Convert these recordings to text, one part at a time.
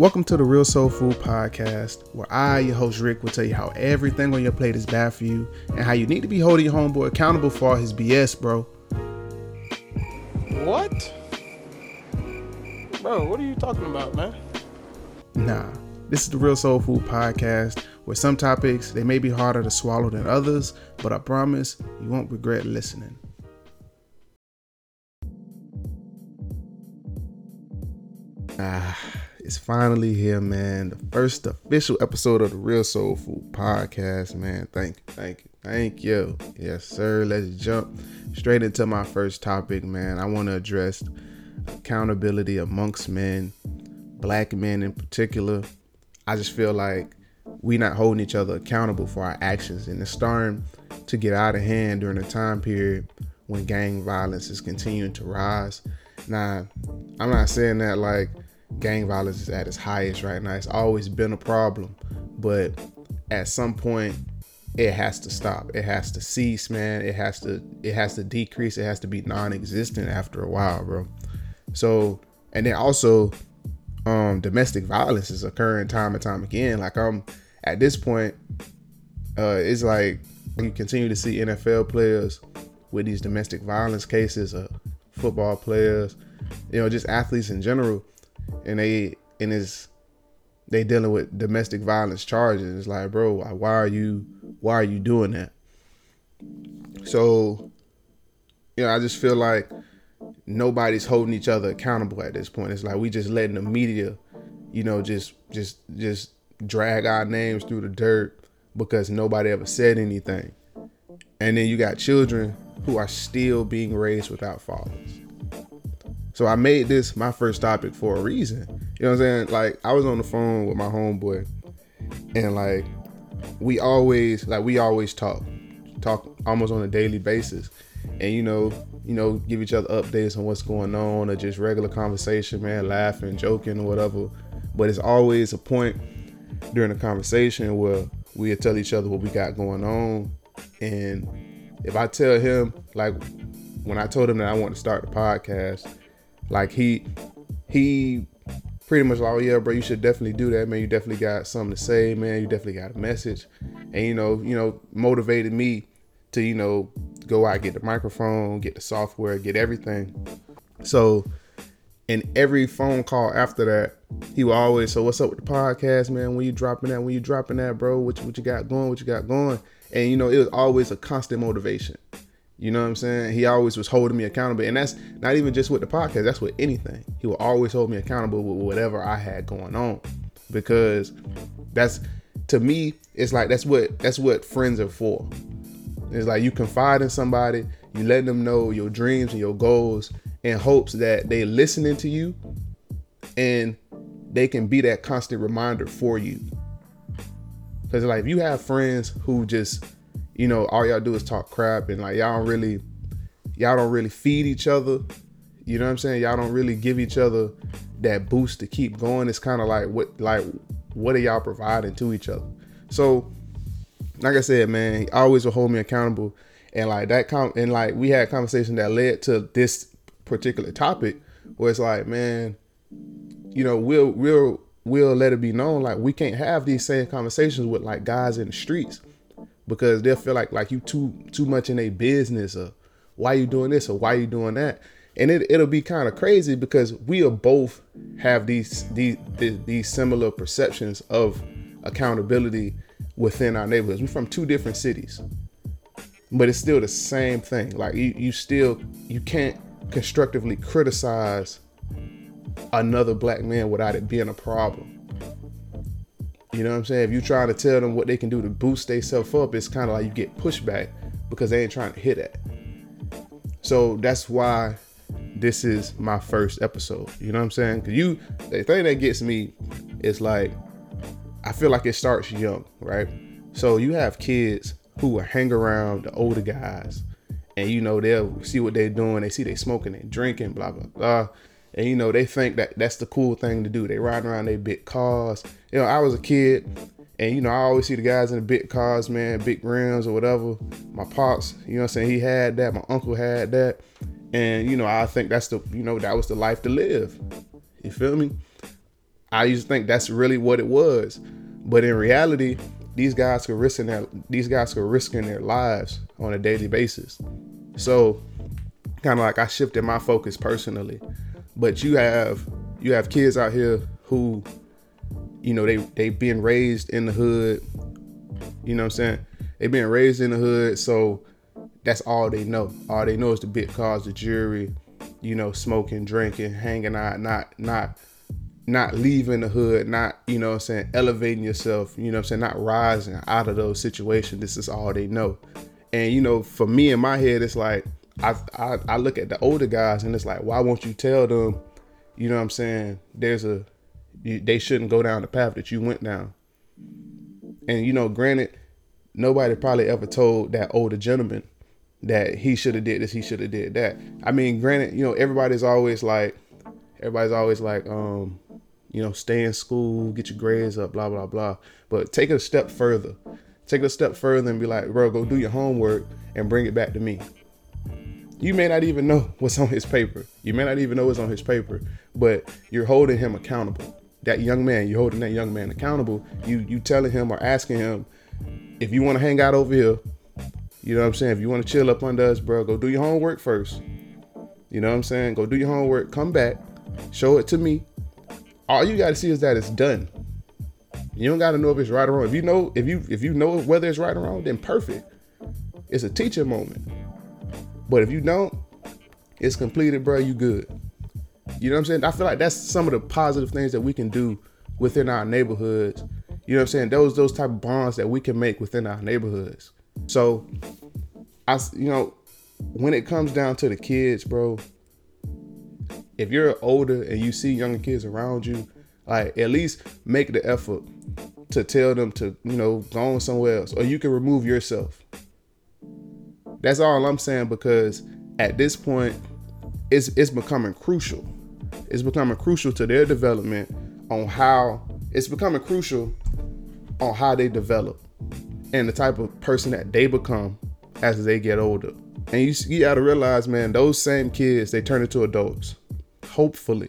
Welcome to the Real Soul Food Podcast, where I, your host Rick, will tell you how everything on your plate is bad for you and how you need to be holding your homeboy accountable for all his BS, bro. What? Bro, what are you talking about, man? Nah, this is the Real Soul Food Podcast, where some topics they may be harder to swallow than others, but I promise you won't regret listening. Ah, it's finally here, man. The first official episode of the Real Soul Food Podcast, man. Thank you, thank you, thank you. Yes, sir. Let's jump straight into my first topic, man. I want to address accountability amongst men, black men in particular. I just feel like we're not holding each other accountable for our actions, and it's starting to get out of hand during a time period when gang violence is continuing to rise. Now, I'm not saying that like gang violence is at its highest right now. It's always been a problem, but at some point it has to stop. It has to cease, man. It has to it has to decrease. It has to be non-existent after a while, bro. So, and then also um domestic violence is occurring time and time again. Like I'm at this point uh it's like you continue to see NFL players with these domestic violence cases, uh football players, you know, just athletes in general and they and it's they dealing with domestic violence charges. It's like, bro, why are you why are you doing that? So, you know, I just feel like nobody's holding each other accountable at this point. It's like we just letting the media, you know, just just just drag our names through the dirt because nobody ever said anything. And then you got children who are still being raised without fathers. So I made this my first topic for a reason. You know what I'm saying? Like I was on the phone with my homeboy and like we always like we always talk talk almost on a daily basis and you know you know give each other updates on what's going on or just regular conversation man laughing joking or whatever but it's always a point during the conversation where we tell each other what we got going on and if i tell him like when i told him that i want to start the podcast like he he pretty much like, oh yeah, bro, you should definitely do that, man. You definitely got something to say, man. You definitely got a message, and you know, you know, motivated me to you know go out get the microphone, get the software, get everything. So, in every phone call after that, he would always, so what's up with the podcast, man? When you dropping that? When you dropping that, bro? What you, what you got going? What you got going? And you know, it was always a constant motivation. You know what I'm saying? He always was holding me accountable. And that's not even just with the podcast, that's with anything. He will always hold me accountable with whatever I had going on. Because that's to me, it's like that's what that's what friends are for. It's like you confide in somebody, you let them know your dreams and your goals in hopes that they listening to you and they can be that constant reminder for you. Cause like if you have friends who just you know, all y'all do is talk crap and like y'all don't really y'all don't really feed each other. You know what I'm saying? Y'all don't really give each other that boost to keep going. It's kind of like what like what are y'all providing to each other? So, like I said, man, he always will hold me accountable. And like that com and like we had conversation that led to this particular topic where it's like, man, you know, we'll we'll we'll let it be known like we can't have these same conversations with like guys in the streets because they'll feel like like you too too much in a business or why you doing this or why you doing that. And it, it'll be kind of crazy because we'll both have these, these these similar perceptions of accountability within our neighborhoods. We're from two different cities but it's still the same thing. Like you, you still you can't constructively criticize another black man without it being a problem you know what I'm saying? If you trying to tell them what they can do to boost themselves up, it's kind of like you get pushback because they ain't trying to hit that. So that's why this is my first episode. You know what I'm saying? Cause you, the thing that gets me is like, I feel like it starts young, right? So you have kids who will hang around the older guys, and you know they'll see what they're doing. They see they smoking and drinking, blah blah blah and you know they think that that's the cool thing to do. They ride around their big cars. You know, I was a kid, and you know I always see the guys in the big cars, man, big rims or whatever. My pops, you know, what I'm saying he had that. My uncle had that, and you know I think that's the you know that was the life to live. You feel me? I used to think that's really what it was. But in reality, these guys are risking their these guys are risking their lives on a daily basis. So kind of like I shifted my focus personally. But you have you have kids out here who, you know, they they being raised in the hood. You know what I'm saying? They being raised in the hood, so that's all they know. All they know is the big cars, the jury, you know, smoking, drinking, hanging out, not not not leaving the hood, not, you know what I'm saying, elevating yourself, you know I'm saying, not rising out of those situations. This is all they know. And you know, for me in my head, it's like I, I look at the older guys and it's like, why won't you tell them, you know what I'm saying, there's a they shouldn't go down the path that you went down. And you know, granted, nobody probably ever told that older gentleman that he should have did this, he should have did that. I mean, granted, you know, everybody's always like, everybody's always like, um, you know, stay in school, get your grades up, blah blah blah. But take it a step further. Take it a step further and be like, bro, go do your homework and bring it back to me. You may not even know what's on his paper. You may not even know what's on his paper, but you're holding him accountable. That young man, you're holding that young man accountable. You you telling him or asking him, if you want to hang out over here, you know what I'm saying? If you want to chill up under us, bro, go do your homework first. You know what I'm saying? Go do your homework, come back, show it to me. All you gotta see is that it's done. You don't gotta know if it's right or wrong. If you know, if you if you know whether it's right or wrong, then perfect. It's a teaching moment. But if you don't, it's completed, bro. You good. You know what I'm saying? I feel like that's some of the positive things that we can do within our neighborhoods. You know what I'm saying? Those those type of bonds that we can make within our neighborhoods. So, I you know, when it comes down to the kids, bro, if you're older and you see younger kids around you, like at least make the effort to tell them to, you know, go on somewhere else, or you can remove yourself. That's all I'm saying because at this point, it's it's becoming crucial. It's becoming crucial to their development on how it's becoming crucial on how they develop and the type of person that they become as they get older. And you, you got to realize, man, those same kids they turn into adults hopefully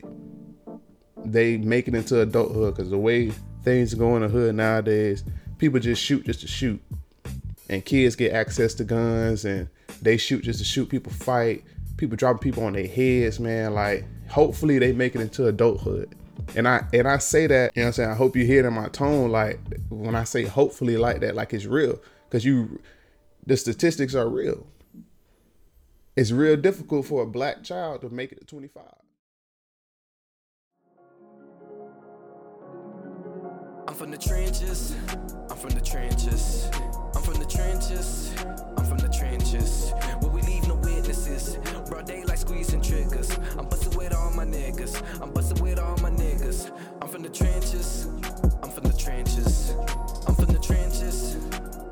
they make it into adulthood because the way things go in the hood nowadays, people just shoot just to shoot. And kids get access to guns and they shoot just to shoot. People fight. People dropping people on their heads, man. Like, hopefully they make it into adulthood. And I and I say that, you know I'm saying? I hope you hear it in my tone, like when I say hopefully like that, like it's real. Cause you the statistics are real. It's real difficult for a black child to make it to 25. I'm from the trenches. I'm from the trenches. I'm from the trenches. I'm from the trenches. Where we leave no witnesses. Broad daylight squeezing triggers. I'm busting with all my niggas. I'm busting with all my niggas. I'm from the trenches. I'm from the trenches. I'm from the trenches.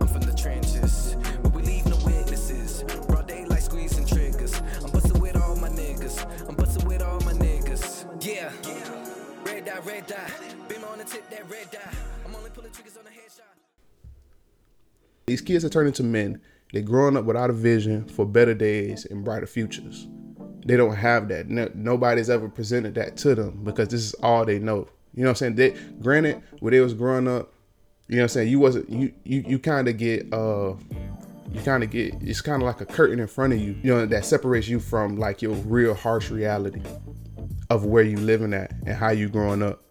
I'm from the trenches. Where we leave no witnesses. Broad daylight squeezing triggers. I'm busting with all my niggas. I'm busting with all my niggas. Yeah. Red dot, red dot. Beam on the tip, that red dot. I'm only pulling triggers. These kids are turning to men. They're growing up without a vision for better days and brighter futures. They don't have that. No, nobody's ever presented that to them because this is all they know. You know what I'm saying? They, granted, when they was growing up, you know what I'm saying, you wasn't you you you kind of get uh you kind of get it's kind of like a curtain in front of you, you know, that separates you from like your real harsh reality of where you living at and how you growing up.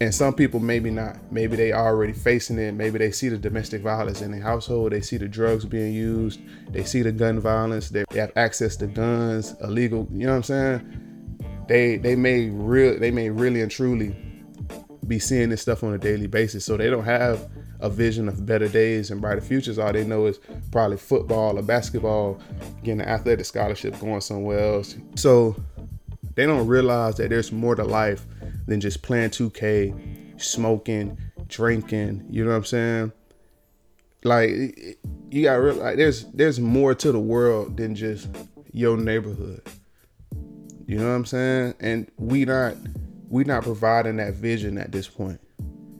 And some people maybe not. Maybe they already facing it. Maybe they see the domestic violence in the household. They see the drugs being used. They see the gun violence. They have access to guns, illegal. You know what I'm saying? They they may real they may really and truly be seeing this stuff on a daily basis. So they don't have a vision of better days and brighter futures. All they know is probably football or basketball, getting an athletic scholarship, going somewhere else. So they don't realize that there's more to life than just playing 2K, smoking, drinking. You know what I'm saying? Like you got real like there's there's more to the world than just your neighborhood. You know what I'm saying? And we not we not providing that vision at this point.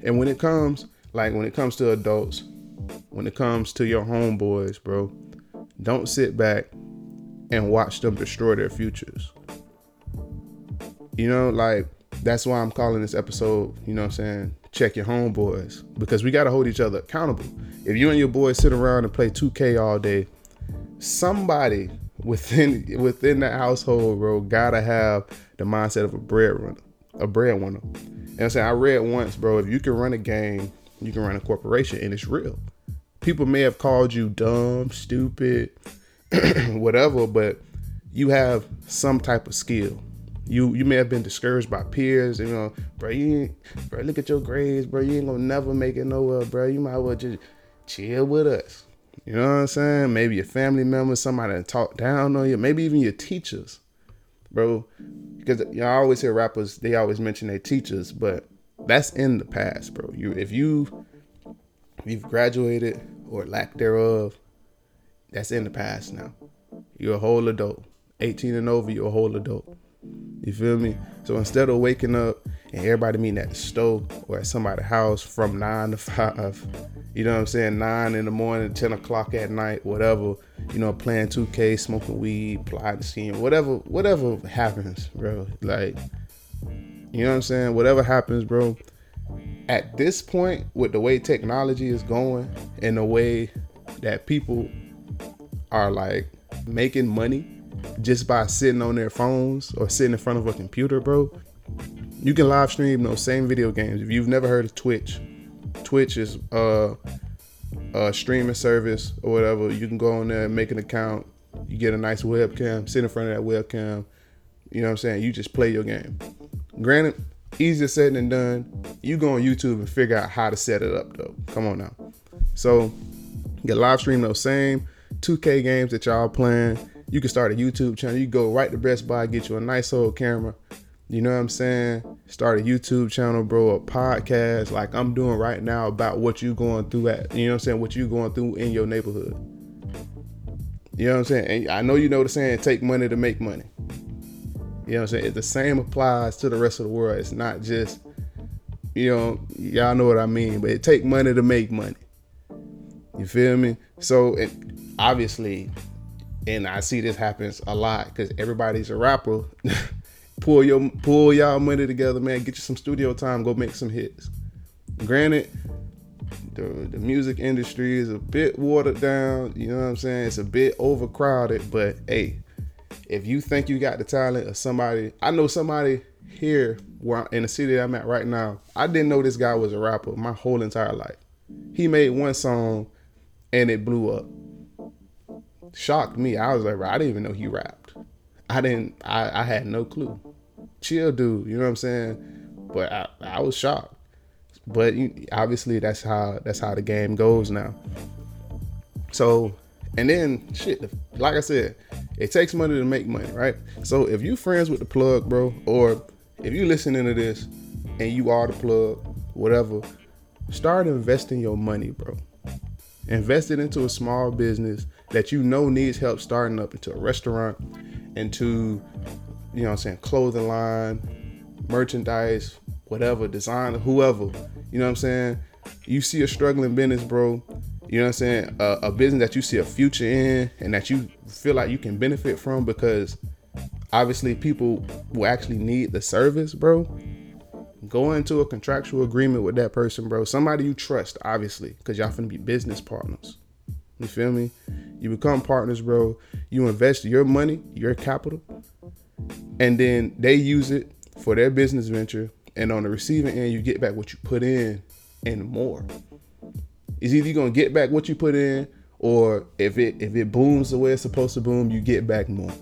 And when it comes like when it comes to adults, when it comes to your homeboys, bro, don't sit back and watch them destroy their futures. You know, like that's why I'm calling this episode, you know what I'm saying, check your homeboys. Because we gotta hold each other accountable. If you and your boys sit around and play 2K all day, somebody within within that household, bro, gotta have the mindset of a breadwinner. A breadwinner. And I'm saying I read once, bro, if you can run a game, you can run a corporation, and it's real. People may have called you dumb, stupid, whatever, but you have some type of skill. You you may have been discouraged by peers, you know, bro. You bro, look at your grades, bro. You ain't gonna never make it nowhere, bro. You might well just chill with us. You know what I'm saying? Maybe your family members, somebody that talk down on you, maybe even your teachers, bro. Because you know, I always hear rappers, they always mention their teachers, but that's in the past, bro. You if you if you've graduated or lack thereof, that's in the past now. You're a whole adult. 18 and over, you're a whole adult. You feel me? So instead of waking up and everybody meeting at the stove or at somebody's house from nine to five, you know what I'm saying? Nine in the morning, 10 o'clock at night, whatever, you know, playing 2K, smoking weed, plotting scheme, whatever, whatever happens, bro. Like, you know what I'm saying? Whatever happens, bro. At this point, with the way technology is going and the way that people are like making money just by sitting on their phones or sitting in front of a computer, bro. You can live stream those same video games. If you've never heard of Twitch, Twitch is a streaming service or whatever. You can go on there, and make an account, you get a nice webcam, sit in front of that webcam. You know what I'm saying? You just play your game. Granted, easier said than done. You go on YouTube and figure out how to set it up though. Come on now. So get live stream those same 2K games that y'all playing you can start a YouTube channel. You go right to Best Buy, get you a nice old camera. You know what I'm saying? Start a YouTube channel, bro, a podcast like I'm doing right now about what you going through at, you know what I'm saying, what you going through in your neighborhood. You know what I'm saying? And I know you know the saying, take money to make money. You know what I'm saying? The same applies to the rest of the world. It's not just, you know, y'all know what I mean, but it take money to make money. You feel me? So it, obviously and I see this happens a lot because everybody's a rapper. pull your pull y'all money together, man. Get you some studio time. Go make some hits. Granted, the the music industry is a bit watered down. You know what I'm saying? It's a bit overcrowded. But hey, if you think you got the talent of somebody, I know somebody here where in the city I'm at right now. I didn't know this guy was a rapper my whole entire life. He made one song and it blew up shocked me. I was like, I didn't even know he rapped. I didn't. I, I had no clue. Chill, dude. You know what I'm saying? But I, I was shocked. But obviously, that's how that's how the game goes now. So, and then shit. Like I said, it takes money to make money, right? So if you friends with the plug, bro, or if you listening to this and you are the plug, whatever, start investing your money, bro. Invest it into a small business that you know needs help starting up into a restaurant, into, you know I'm saying, clothing line, merchandise, whatever, design, whoever. You know what I'm saying? You see a struggling business, bro. You know what I'm saying? A, a business that you see a future in and that you feel like you can benefit from because obviously people will actually need the service, bro. Go into a contractual agreement with that person, bro. Somebody you trust, obviously, because y'all finna be business partners. You feel me? You become partners, bro. You invest your money, your capital, and then they use it for their business venture. And on the receiving end, you get back what you put in and more. It's either you're gonna get back what you put in, or if it if it booms the way it's supposed to boom, you get back more.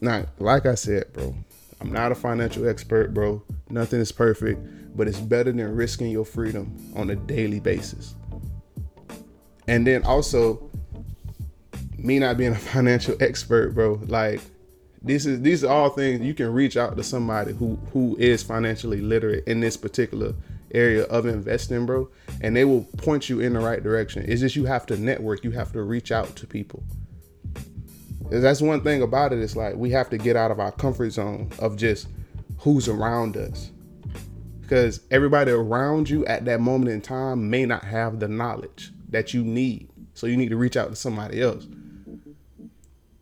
Now, like I said, bro, I'm not a financial expert, bro. Nothing is perfect, but it's better than risking your freedom on a daily basis. And then also, me not being a financial expert, bro, like this is these are all things you can reach out to somebody who who is financially literate in this particular area of investing, bro, and they will point you in the right direction. It's just you have to network, you have to reach out to people. That's one thing about it. It's like we have to get out of our comfort zone of just who's around us. Because everybody around you at that moment in time may not have the knowledge that you need. So you need to reach out to somebody else.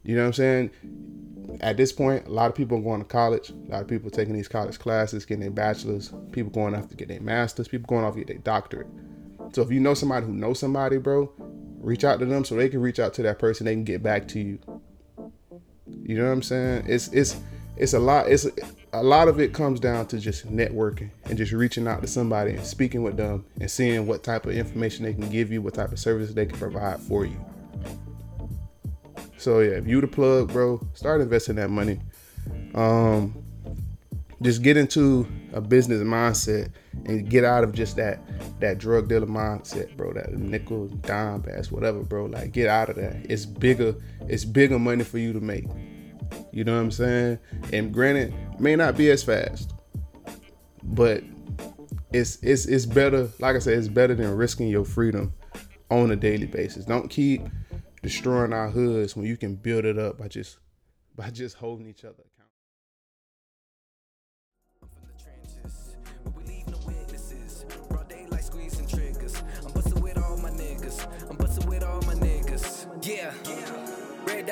You know what I'm saying? at this point, a lot of people are going to college. A lot of people taking these college classes, getting their bachelors. People going off to get their masters. People going off to get their doctorate. So if you know somebody who knows somebody, bro, reach out to them so they can reach out to that person. They can get back to you. You know what I'm saying? It's it's it's a lot. It's a, lot of it comes down to just networking and just reaching out to somebody and speaking with them and seeing what type of information they can give you, what type of service they can provide for you. So yeah, if you the plug, bro, start investing that money. Um, just get into a business mindset and get out of just that that drug dealer mindset, bro. That nickel, dime pass, whatever, bro. Like get out of that. It's bigger. It's bigger money for you to make. You know what I'm saying? And granted, may not be as fast, but it's it's it's better. Like I said, it's better than risking your freedom on a daily basis. Don't keep destroying our hoods when you can build it up by just by just holding each other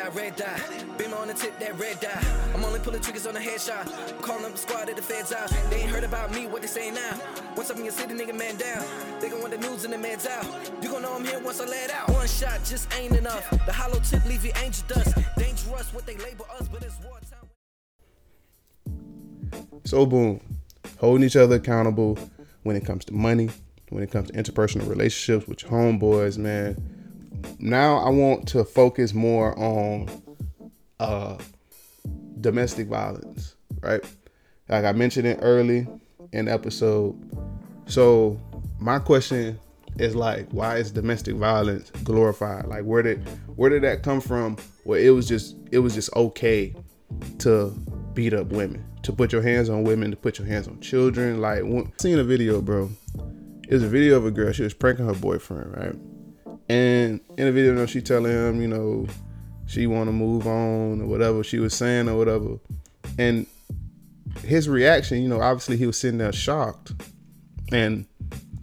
Dot, red dot. Beam on the tip, that red dot. I'm only pulling triggers on a headshot. Calling up the squad at the feds out. They ain't heard about me, what they say now. Once I'm in your city, nigga, man down. They gon' want the news and the meds out. You gon' know I'm here once I let out. One shot just ain't enough. The hollow tip leave you angel dust. Dangerous what they label us, but it's wartime. So boom, holding each other accountable when it comes to money, when it comes to interpersonal relationships with your homeboys, man. Now I want to focus more on uh domestic violence, right? Like I mentioned it early in episode. So my question is like, why is domestic violence glorified? Like where did where did that come from? Where it was just it was just okay to beat up women, to put your hands on women, to put your hands on children. Like, when, seen a video, bro. It was a video of a girl. She was pranking her boyfriend, right? And in the video, you know, she telling him, you know, she want to move on or whatever she was saying or whatever. And his reaction, you know, obviously he was sitting there shocked, and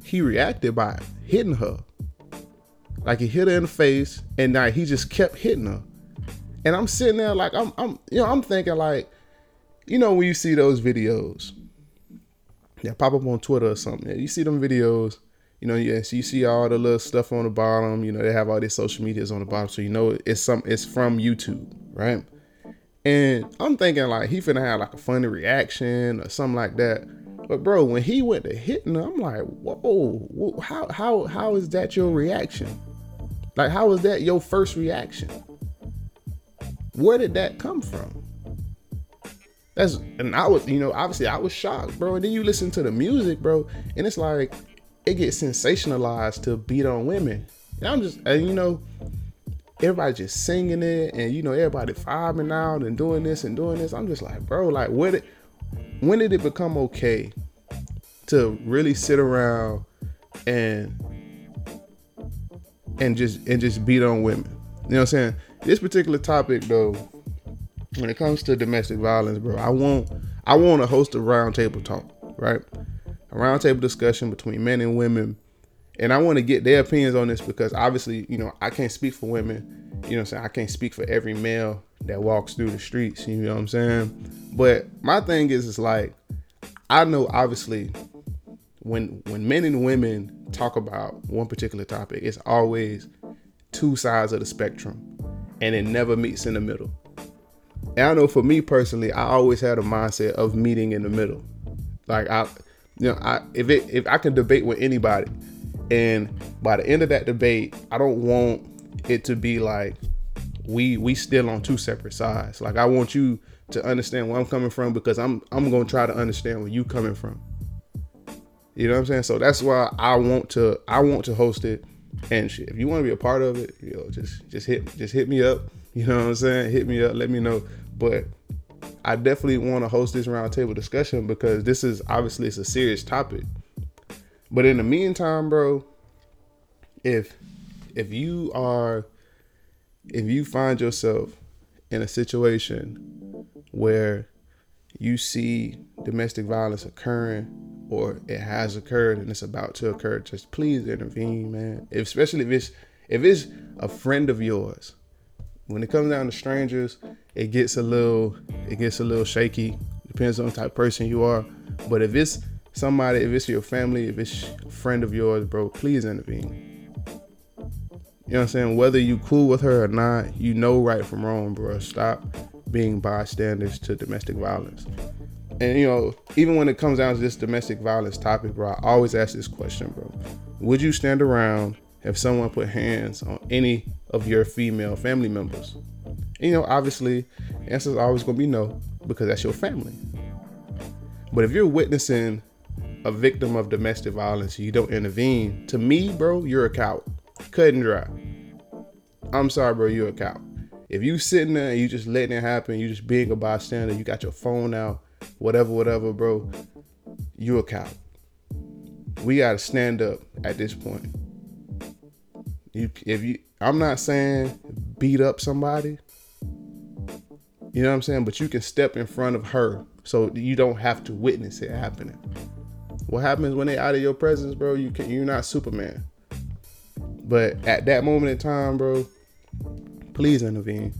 he reacted by hitting her. Like he hit her in the face, and now he just kept hitting her. And I'm sitting there like I'm, I'm, you know, I'm thinking like, you know, when you see those videos that pop up on Twitter or something, you see them videos, you know, yes, you see all the little stuff on the bottom. You know, they have all these social medias on the bottom, so you know it's some, it's from YouTube, right? And I'm thinking like he finna have like a funny reaction or something like that. But bro, when he went to hitting I'm like, whoa how how how is that your reaction? Like, how is that your first reaction? Where did that come from? That's and I was, you know, obviously I was shocked, bro. And then you listen to the music, bro, and it's like it gets sensationalized to beat on women. And I'm just, and you know, everybody just singing it, and you know, everybody vibing out and doing this and doing this. I'm just like, bro, like, did, when did it become okay to really sit around and and just and just beat on women? You know what I'm saying? This particular topic, though, when it comes to domestic violence, bro, I want I want to host a roundtable talk, right? Roundtable discussion between men and women, and I want to get their opinions on this because obviously, you know, I can't speak for women. You know, I'm saying I can't speak for every male that walks through the streets. You know what I'm saying? But my thing is, is like I know obviously when when men and women talk about one particular topic, it's always two sides of the spectrum, and it never meets in the middle. And I know for me personally, I always had a mindset of meeting in the middle. Like I, you know, I if it if I can debate with anybody, and by the end of that debate, I don't want it to be like we we still on two separate sides. Like I want you to understand where I'm coming from because I'm I'm gonna try to understand where you coming from. You know what I'm saying? So that's why I want to I want to host it. And shit, if you want to be a part of it, you know, just just hit just hit me up. You know what I'm saying? Hit me up, let me know. But I definitely want to host this roundtable discussion because this is obviously it's a serious topic. But in the meantime, bro, if if you are if you find yourself in a situation where you see domestic violence occurring or it has occurred and it's about to occur, just please intervene, man. Especially if it's if it's a friend of yours, when it comes down to strangers, it gets a little it gets a little shaky. Depends on the type of person you are. But if it's somebody, if it's your family, if it's a friend of yours, bro, please intervene. You know what I'm saying? Whether you cool with her or not, you know right from wrong, bro. Stop being bystanders to domestic violence. And you know, even when it comes down to this domestic violence topic, bro, I always ask this question, bro. Would you stand around if someone put hands on any of your female family members? You know, obviously, the answer is always gonna be no, because that's your family. But if you're witnessing a victim of domestic violence, you don't intervene. To me, bro, you're a coward. Cut and dry. I'm sorry, bro, you're a coward. If you sitting there and you just letting it happen, you just being a bystander, you got your phone out, whatever, whatever, bro, you're a coward. We gotta stand up at this point. You if you I'm not saying beat up somebody. You know what I'm saying? But you can step in front of her so you don't have to witness it happening. What happens when they out of your presence, bro? You can you're not Superman. But at that moment in time, bro, please intervene.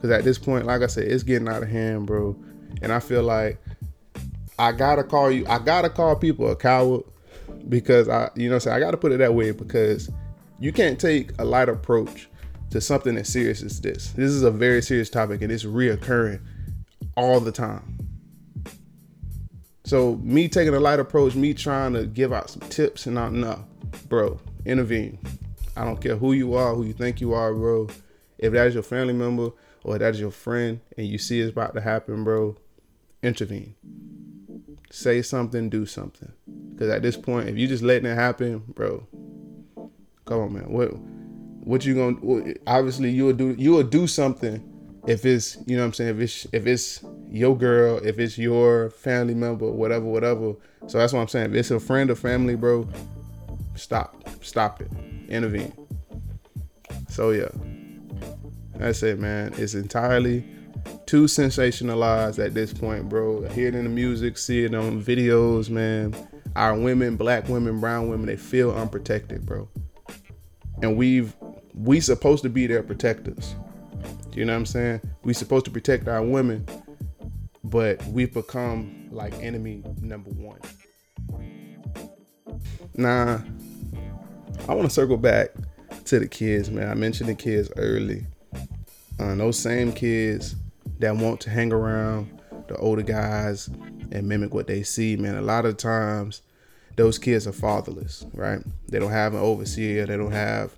Cause at this point, like I said, it's getting out of hand, bro. And I feel like I gotta call you. I gotta call people a coward because I, you know, I'm I gotta put it that way because you can't take a light approach to something as serious as this. This is a very serious topic and it's reoccurring all the time. So me taking a light approach, me trying to give out some tips and I'm no, bro, intervene. I don't care who you are, who you think you are, bro. If that is your family member or that is your friend and you see it's about to happen, bro, intervene. Say something, do something. Because at this point, if you just letting it happen, bro, come on, man. What what you gonna? Obviously, you will do you will do something if it's you know what I'm saying if it's if it's your girl, if it's your family member, whatever, whatever. So that's what I'm saying. If it's a friend or family, bro, stop, stop it, intervene. So yeah, that's it, man. It's entirely too sensationalized at this point, bro. Hear it in the music, see it on videos, man. Our women, black women, brown women, they feel unprotected, bro. And we've we supposed to be their protectors. You know what I'm saying? We supposed to protect our women, but we've become like enemy number one. Nah, I want to circle back to the kids, man. I mentioned the kids early. Uh, those same kids that want to hang around the older guys and mimic what they see, man. A lot of times, those kids are fatherless, right? They don't have an overseer. They don't have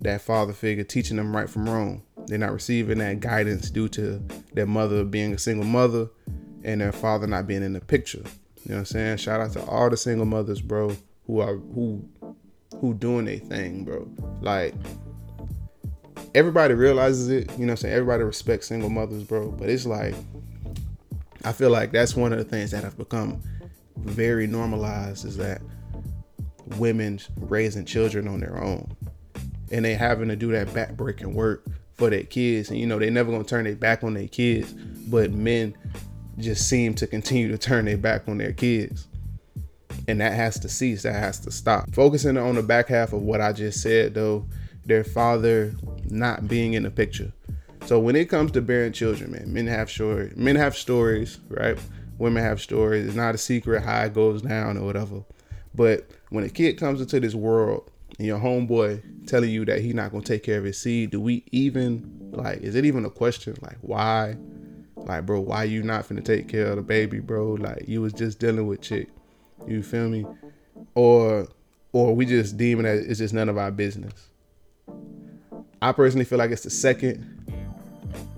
that father figure teaching them right from wrong. They're not receiving that guidance due to their mother being a single mother and their father not being in the picture. You know what I'm saying? Shout out to all the single mothers, bro, who are who who doing their thing, bro. Like everybody realizes it, you know what I'm saying? Everybody respects single mothers, bro. But it's like I feel like that's one of the things that have become very normalized is that women raising children on their own. And they having to do that backbreaking work for their kids. And you know, they never gonna turn their back on their kids. But men just seem to continue to turn their back on their kids. And that has to cease. That has to stop. Focusing on the back half of what I just said though, their father not being in the picture. So when it comes to bearing children, man, men have stories. Men have stories, right? Women have stories. It's not a secret how it goes down or whatever. But when a kid comes into this world and your homeboy telling you that he's not gonna take care of his seed, do we even like? Is it even a question? Like why? Like, bro, why you not finna take care of the baby, bro? Like you was just dealing with chick. You feel me? Or or we just deeming that it's just none of our business. I personally feel like it's the second.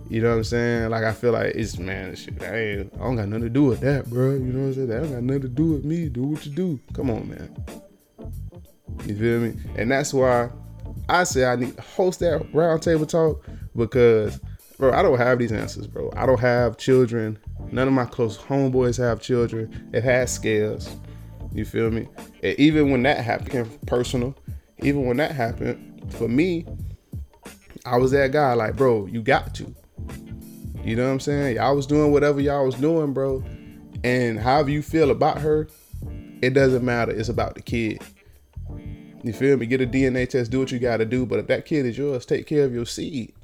You know what I'm saying? Like I feel like it's man, shit. I. I don't got nothing to do with that, bro. You know what I'm saying? That don't got nothing to do with me. Do what you do. Come on, man. You feel me? And that's why I say I need to host that roundtable talk because, bro, I don't have these answers, bro. I don't have children. None of my close homeboys have children. It has scales. You feel me? And even when that happened, personal. Even when that happened, for me, I was that guy. Like, bro, you got to. You know what I'm saying? Y'all was doing whatever y'all was doing, bro. And however you feel about her, it doesn't matter. It's about the kid. You feel me? Get a DNA test, do what you gotta do. But if that kid is yours, take care of your seed.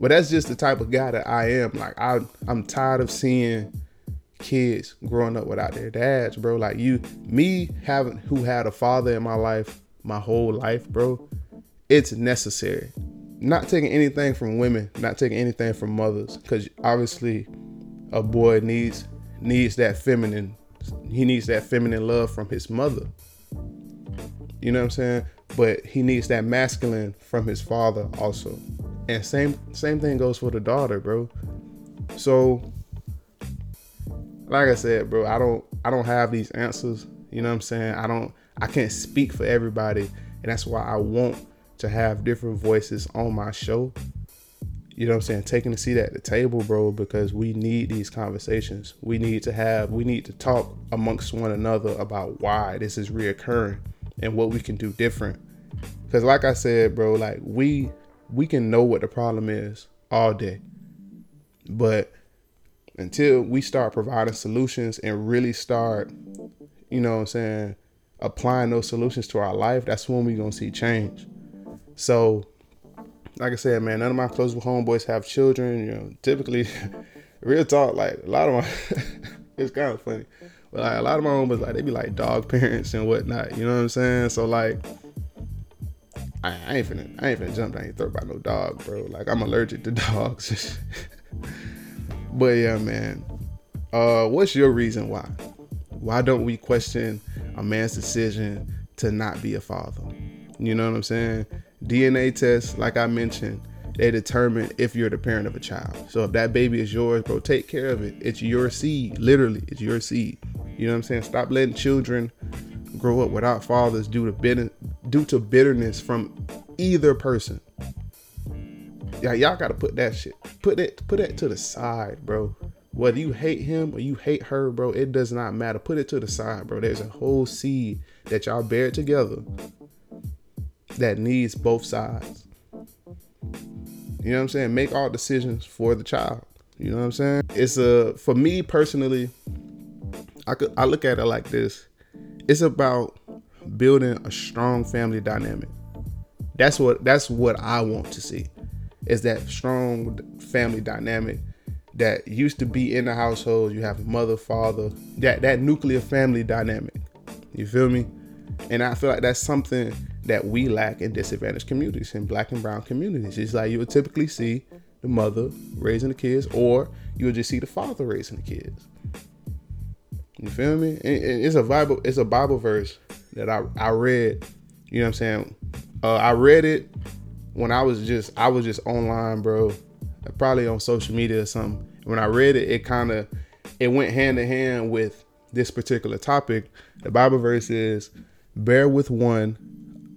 But that's just the type of guy that I am. Like I I'm tired of seeing kids growing up without their dads, bro. Like you me having who had a father in my life my whole life, bro. It's necessary. Not taking anything from women, not taking anything from mothers, because obviously a boy needs needs that feminine he needs that feminine love from his mother. You know what I'm saying? But he needs that masculine from his father also. And same same thing goes for the daughter, bro. So like I said, bro, I don't I don't have these answers. You know what I'm saying? I don't I can't speak for everybody, and that's why I want to have different voices on my show. You know what I'm saying? Taking a seat at the table, bro, because we need these conversations. We need to have, we need to talk amongst one another about why this is reoccurring and what we can do different. Because, like I said, bro, like we we can know what the problem is all day, but until we start providing solutions and really start, you know what I'm saying, applying those solutions to our life, that's when we're gonna see change. So, like I said, man, none of my close homeboys have children. You know, typically, real talk, like a lot of my, it's kind of funny, but like a lot of my homeboys, like they be like dog parents and whatnot. You know what I'm saying? So like, I, I ain't finna, I ain't finna jump down your throat by no dog, bro. Like I'm allergic to dogs. but yeah, man. Uh, what's your reason why? Why don't we question a man's decision to not be a father? You know what I'm saying? DNA tests, like I mentioned, they determine if you're the parent of a child. So if that baby is yours, bro, take care of it. It's your seed. Literally, it's your seed. You know what I'm saying? Stop letting children grow up without fathers due to bitter, due to bitterness from either person. Yeah, y'all gotta put that shit. Put it put that to the side, bro. Whether you hate him or you hate her, bro, it does not matter. Put it to the side, bro. There's a whole seed that y'all bear together that needs both sides. You know what I'm saying? Make all decisions for the child. You know what I'm saying? It's a for me personally, I could I look at it like this. It's about building a strong family dynamic. That's what that's what I want to see. Is that strong family dynamic that used to be in the household. You have mother, father, that that nuclear family dynamic. You feel me? And I feel like that's something that we lack in disadvantaged communities, in black and brown communities. It's like you would typically see the mother raising the kids, or you would just see the father raising the kids. You feel me? It's a Bible. It's a Bible verse that I I read. You know what I'm saying? Uh, I read it when I was just I was just online, bro. Probably on social media or something. When I read it, it kind of it went hand in hand with this particular topic. The Bible verse is, "Bear with one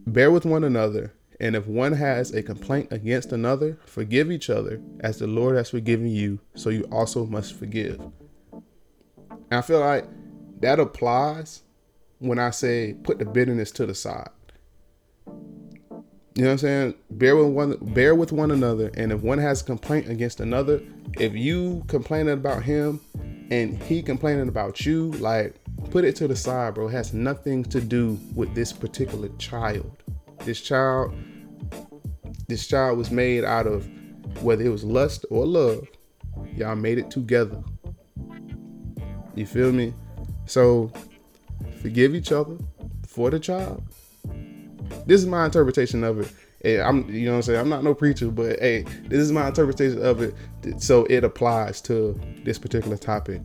Bear with one another, and if one has a complaint against another, forgive each other as the Lord has forgiven you, so you also must forgive. And I feel like that applies when I say put the bitterness to the side. You know what I'm saying? Bear with one bear with one another, and if one has a complaint against another, if you complaining about him and he complaining about you, like put it to the side, bro. It has nothing to do with this particular child. This child, this child was made out of whether it was lust or love. Y'all made it together. You feel me? So forgive each other for the child. This is my interpretation of it. And I'm, you know what I'm saying? I'm not no preacher, but hey, this is my interpretation of it. So it applies to this particular topic.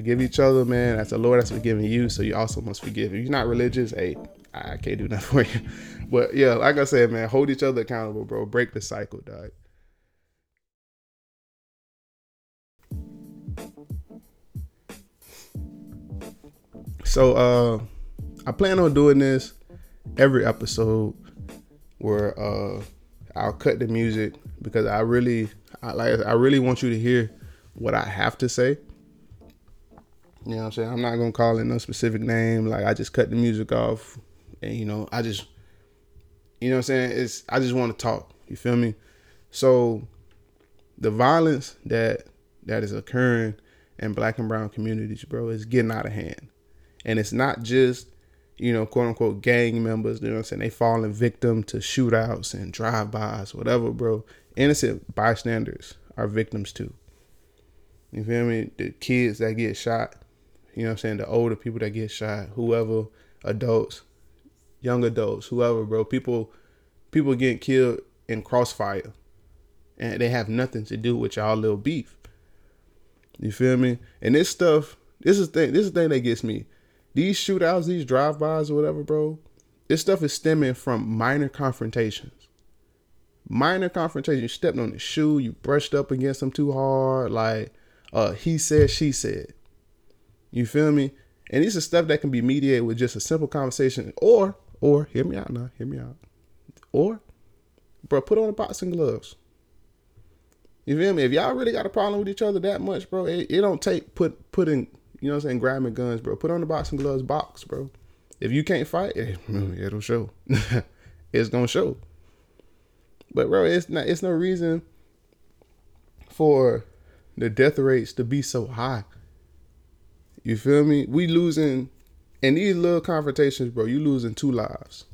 Forgive each other, man. That's the Lord that's forgiving you, so you also must forgive. If you're not religious, hey, I can't do nothing for you. But yeah, like I said, man, hold each other accountable, bro. Break the cycle, dog. So uh I plan on doing this every episode where uh I'll cut the music because I really I like I really want you to hear what I have to say. You know what I'm saying? I'm not gonna call it no specific name. Like I just cut the music off, and you know I just, you know what I'm saying? It's I just want to talk. You feel me? So the violence that that is occurring in black and brown communities, bro, is getting out of hand, and it's not just you know, quote unquote gang members, you know what I'm saying? They falling victim to shootouts and drive-bys, whatever, bro. Innocent bystanders are victims too. You feel me? The kids that get shot, you know what I'm saying? The older people that get shot, whoever, adults, young adults, whoever, bro. People people getting killed in crossfire. And they have nothing to do with y'all little beef. You feel me? And this stuff, this is thing, this is the thing that gets me. These shootouts, these drive-bys or whatever, bro. This stuff is stemming from minor confrontations. Minor confrontations. You stepped on his shoe, you brushed up against him too hard, like uh he said, she said. You feel me? And these are stuff that can be mediated with just a simple conversation. Or, or hear me out now, hear me out. Or, bro, put on the boxing gloves. You feel me? If y'all really got a problem with each other that much, bro, it, it don't take put putting, you know what I'm saying, grabbing guns, bro. Put on the boxing gloves box, bro. If you can't fight, it, it'll show. it's gonna show. But bro, it's not it's no reason for the death rates to be so high. You feel me? We losing in these little confrontations, bro, you losing two lives.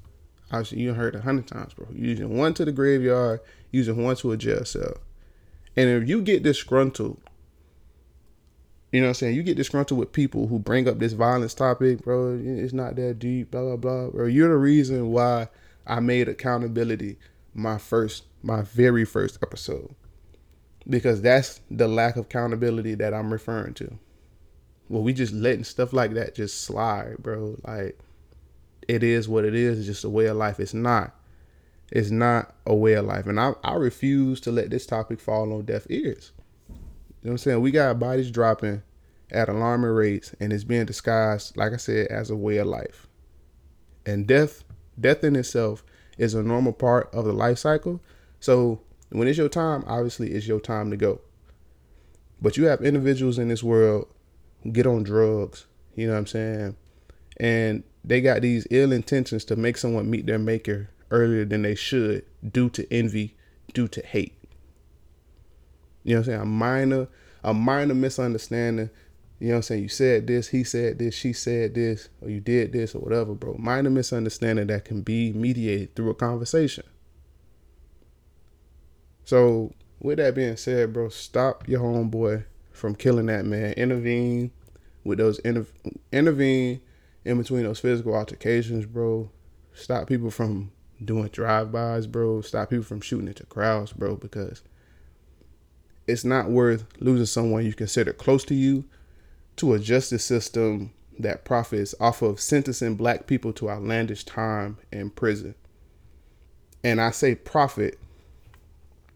Obviously, you heard a hundred times, bro. You Using one to the graveyard, using one to a jail cell. And if you get disgruntled, you know what I'm saying? You get disgruntled with people who bring up this violence topic, bro. It's not that deep, blah, blah, blah. Bro, you're the reason why I made accountability my first, my very first episode. Because that's the lack of accountability that I'm referring to. Well, we just letting stuff like that just slide, bro. Like, it is what it is. It's just a way of life. It's not It's not a way of life. And I, I refuse to let this topic fall on deaf ears. You know what I'm saying? We got bodies dropping at alarming rates and it's being disguised, like I said, as a way of life. And death, death in itself is a normal part of the life cycle. So when it's your time, obviously it's your time to go. But you have individuals in this world get on drugs, you know what I'm saying? And they got these ill intentions to make someone meet their maker earlier than they should due to envy, due to hate. You know what I'm saying? A minor, a minor misunderstanding. You know what I'm saying? You said this, he said this, she said this, or you did this, or whatever, bro. Minor misunderstanding that can be mediated through a conversation. So, with that being said, bro, stop your homeboy from killing that man. Intervene with those inter- intervene in between those physical altercations, bro. Stop people from doing drive-bys, bro. Stop people from shooting into crowds, bro, because it's not worth losing someone you consider close to you to a justice system that profits off of sentencing black people to outlandish time in prison. And I say profit,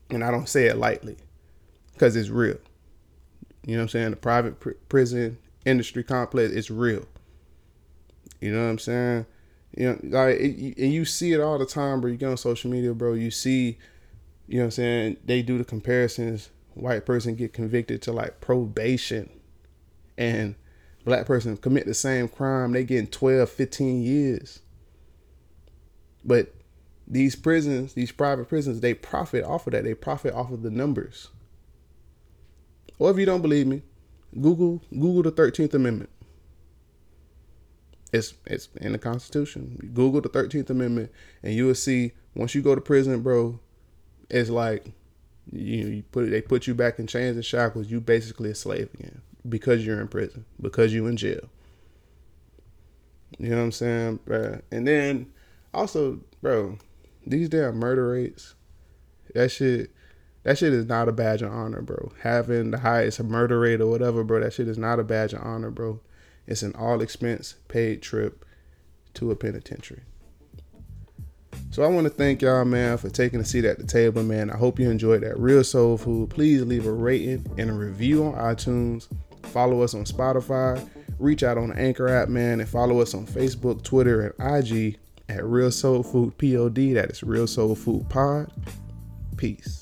and I don't say it lightly, because it's real. You know what I'm saying? The private pr- prison industry complex It's real. You know what I'm saying? You know, like, it, and you see it all the time, bro. You get on social media, bro. You see, you know what I'm saying? They do the comparisons. White person get convicted to like probation, and black person commit the same crime. They getting 12, 15 years. But these prisons, these private prisons, they profit off of that. They profit off of the numbers. Or if you don't believe me, Google Google the 13th Amendment. It's it's in the Constitution. Google the Thirteenth Amendment, and you will see once you go to prison, bro. It's like you, you put they put you back in chains and shackles. You basically a slave again because you're in prison because you in jail. You know what I'm saying, bro? And then also, bro, these damn murder rates, that shit, that shit is not a badge of honor, bro. Having the highest murder rate or whatever, bro, that shit is not a badge of honor, bro. It's an all expense paid trip to a penitentiary. So I want to thank y'all, man, for taking a seat at the table, man. I hope you enjoyed that real soul food. Please leave a rating and a review on iTunes. Follow us on Spotify. Reach out on the Anchor app, man, and follow us on Facebook, Twitter, and IG at Real Soul Food Pod. That is Real Soul Food Pod. Peace.